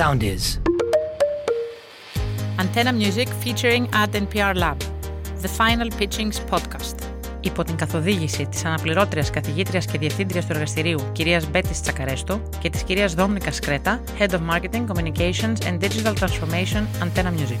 sound is. Antenna Music featuring Ad NPR Lab. The Final Pitchings Podcast. Υπό την καθοδήγηση της αναπληρώτριας καθηγήτριας και διευθύντριας του εργαστηρίου κυρίας Μπέτης Τσακαρέστο και της κυρίας Δόμνικα Σκρέτα, Head of Marketing, Communications and Digital Transformation Antenna Music.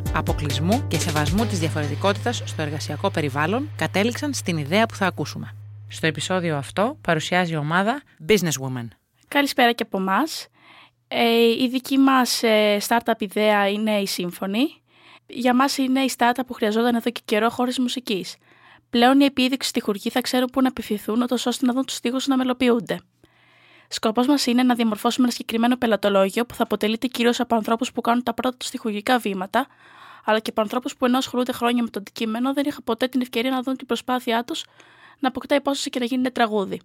αποκλεισμού και σεβασμού της διαφορετικότητας στο εργασιακό περιβάλλον κατέληξαν στην ιδέα που θα ακούσουμε. Στο επεισόδιο αυτό παρουσιάζει η ομάδα Businesswoman. Καλησπέρα και από εμάς. Ε, η δική μας ε, startup ιδέα είναι η Σύμφωνη. Για μας είναι η startup που χρειαζόταν εδώ και καιρό χωρίς μουσικής. Πλέον οι επίδειξοι στοιχουργοί θα ξέρουν πού να απευθυνθούν, ώστε να δουν τους στίχους να μελοποιούνται. Σκοπός μας είναι να διαμορφώσουμε ένα συγκεκριμένο πελατολόγιο που θα αποτελείται κυρίως από ανθρώπους που κάνουν τα πρώτα τους στοιχουργικά βήματα, αλλά και από ανθρώπους που ενώ ασχολούνται χρόνια με το αντικείμενο δεν είχαν ποτέ την ευκαιρία να δουν την προσπάθειά τους να αποκτά υπόσταση και να γίνει τραγούδι.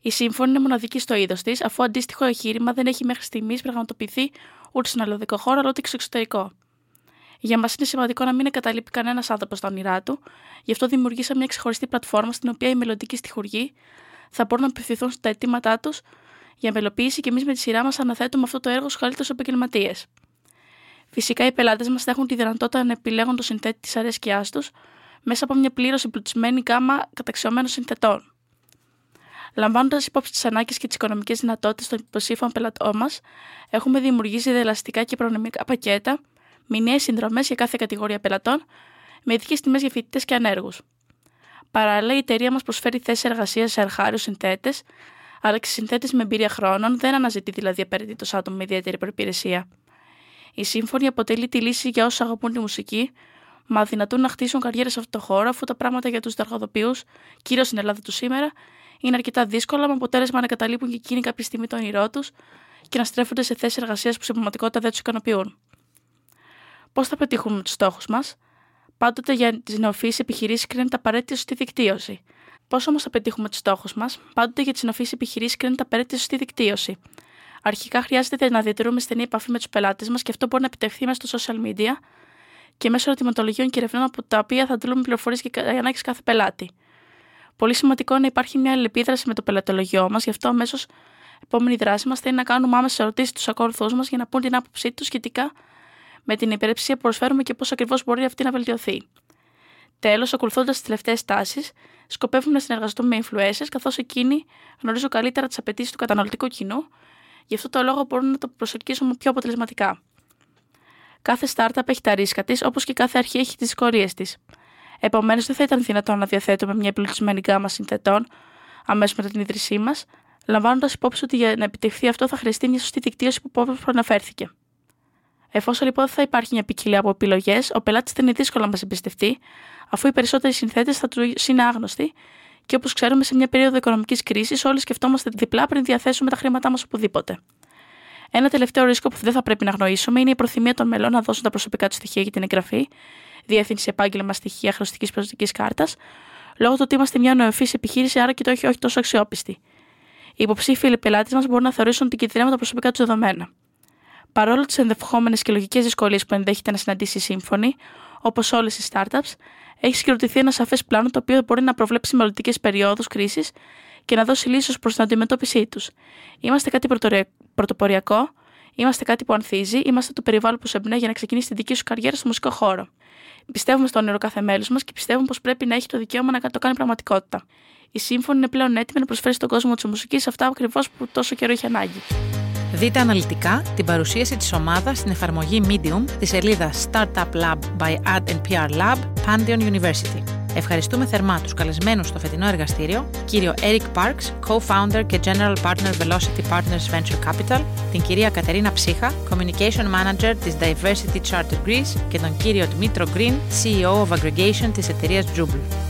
Η σύμφωνη είναι μοναδική στο είδος της, αφού αντίστοιχο εγχείρημα δεν έχει μέχρι στιγμής πραγματοποιηθεί ούτε στον αλλοδικό χώρο, αλλά ούτε και στο εξωτερικό. Για μας είναι σημαντικό να μην εγκαταλείπει κανένας άνθρωπος στα όνειρά του, γι' αυτό δημιουργήσαμε μια ξεχωριστή πλατφόρμα στην οποία οι μελλοντικοί στοιχουργοί θα μπορούν να απευθυνθούν στα αιτήματά τους για μελοποίηση και εμείς με τη σειρά μας αναθέτουμε αυτό το έργο στους καλύτερους επαγγελματίες. Φυσικά οι πελάτες μας θα έχουν τη δυνατότητα να επιλέγουν το συνθέτη της αρέσκειάς τους μέσα από μια πλήρως εμπλουτισμένη γάμα καταξιωμένων συνθετών. Λαμβάνοντας υπόψη τις ανάγκες και τις οικονομικές δυνατότητες των υποψήφων πελατών μας, έχουμε δημιουργήσει δελαστικά και προνομικά πακέτα, μηνιαίε συνδρομές για κάθε κατηγορία πελατών, με ειδικές τιμές για φοιτητές και ανέργους. Παράλληλα, η εταιρεία μας προσφέρει θέσεις εργασίας σε αρχάριους συνθέτες, αλλά και συνθέτες με εμπειρία χρόνων, δεν αναζητεί δηλαδή απαραίτητος άτομο με ιδιαίτερη προπηρεσία. Η σύμφωνη αποτελεί τη λύση για όσους αγαπούν τη μουσική, μα δυνατούν να χτίσουν καριέρα σε αυτό το χώρο, αφού τα πράγματα για τους δαρχοδοποιού, κυρίως στην Ελλάδα του σήμερα, είναι αρκετά δύσκολα, με αποτέλεσμα να καταλείπουν και εκείνοι κάποια στιγμή το όνειρό τους και να στρέφονται σε θέσεις εργασίας που σε πραγματικότητα δεν τους ικανοποιούν. Πώς θα πετύχουμε τους στόχους μας, Πάντοτε για τις νεοφυείς επιχειρήσεις κρίνεται απαραίτητη σωστή δικτύωση. Πώς όμως θα πετύχουμε τους στόχους μας, πάντοτε για τις νεοφυείς επιχειρήσεις κρίνεται απαραίτητη σωστή δικτύωση. Αρχικά χρειάζεται να διατηρούμε στενή επαφή με τους πελάτες μας και αυτό μπορεί να επιτευχθεί μέσα στο social media και μέσω ερωτηματολογίων και ερευνών από τα οποία θα αντλούμε πληροφορίες για ανάγκες κάθε πελάτη. Πολύ σημαντικό είναι να υπάρχει μια αλληλεπίδραση με το πελατολογιό μας, γι' αυτό αμέσως επόμενη δράση μας θα είναι να κάνουμε άμεσες ερωτήσεις στους ακόλουθού μας για να πούν την άποψή τους σχετικά με την υπηρεσία που προσφέρουμε και πώς ακριβώς μπορεί αυτή να βελτιωθεί. Τέλος, ακολουθώντας τις τελευταίες τάσεις, σκοπεύουμε να συνεργαστούμε με influencers, καθώς εκείνοι γνωρίζουν καλύτερα τις απαιτήσεις του καταναλωτικού κοινού, γι' αυτό το λόγο μπορούν να το προσελκύσουμε πιο αποτελεσματικά. Κάθε startup έχει τα ρίσκα της, όπως και κάθε αρχή έχει τις δυσκολίες της. Επομένως, δεν θα ήταν δυνατόν να διαθέτουμε μια επιλογισμένη γκάμα συνθετών αμέσως μετά την ίδρυσή μας, λαμβάνοντας υπόψη ότι για να επιτευχθεί αυτό θα χρειαστεί μια σωστή δικτύωση που προαναφέρθηκε. Εφόσον λοιπόν θα υπάρχει μια ποικιλία από επιλογές, ο πελάτης θα είναι δύσκολο να μας εμπιστευτεί, αφού οι περισσότεροι συνθέτες θα του είναι άγνωστοι και όπως ξέρουμε, σε μια περίοδο οικονομικής κρίσης, όλοι σκεφτόμαστε διπλά πριν διαθέσουμε τα χρήματά μας οπουδήποτε. Ένα τελευταίο ρίσκο που δεν θα πρέπει να γνωρίσουμε είναι η προθυμία των μελών να δώσουν τα προσωπικά τους στοιχεία για την εγγραφή, διεύθυνση επάγγελμα στοιχεία χρεωστική προσωπικής κάρτας, λόγω του ότι είμαστε μια νοεφή επιχείρηση, άρα και το όχι, όχι τόσο αξιόπιστη. Οι υποψήφοι πελάτες μας μπορούν να θεωρήσουν ότι κινδυνεύουν τα προσωπικά τους δεδομένα. Παρόλο τις ενδεχόμενες και λογικές δυσκολίες που ενδέχεται να συναντήσει η σύμφωνη, όπως όλες οι startups, έχει συγκροτηθεί ένα σαφές πλάνο το οποίο μπορεί να προβλέψει μελλοντικές περιόδους κρίσης και να δώσει λύσεις προς την αντιμετώπιση τους. Είμαστε κάτι πρωτοποριακό, είμαστε κάτι που ανθίζει, είμαστε το περιβάλλον που σε εμπνέει για να ξεκινήσει τη δική σου καριέρα στο μουσικό χώρο. Πιστεύουμε στο όνειρο κάθε μέλο μας και πιστεύουμε πως πρέπει να έχει το δικαίωμα να το κάνει πραγματικότητα. Η σύμφωνη είναι πλέον έτοιμη να προσφέρει στον κόσμο της μουσικής αυτά ακριβώς που τόσο καιρό έχει ανάγκη. Δείτε αναλυτικά την παρουσίαση της ομάδας στην εφαρμογή Medium της σελίδα Startup Lab by Ad PR Lab, Pantheon University. Ευχαριστούμε θερμά τους καλεσμένους στο φετινό εργαστήριο, κύριο Eric Parks, Co-Founder και General Partner Velocity Partners Venture Capital, την κυρία Κατερίνα Ψύχα, Communication Manager της Diversity Charter Greece και τον κύριο Dmitro Green, CEO of Aggregation της εταιρείας Jubel.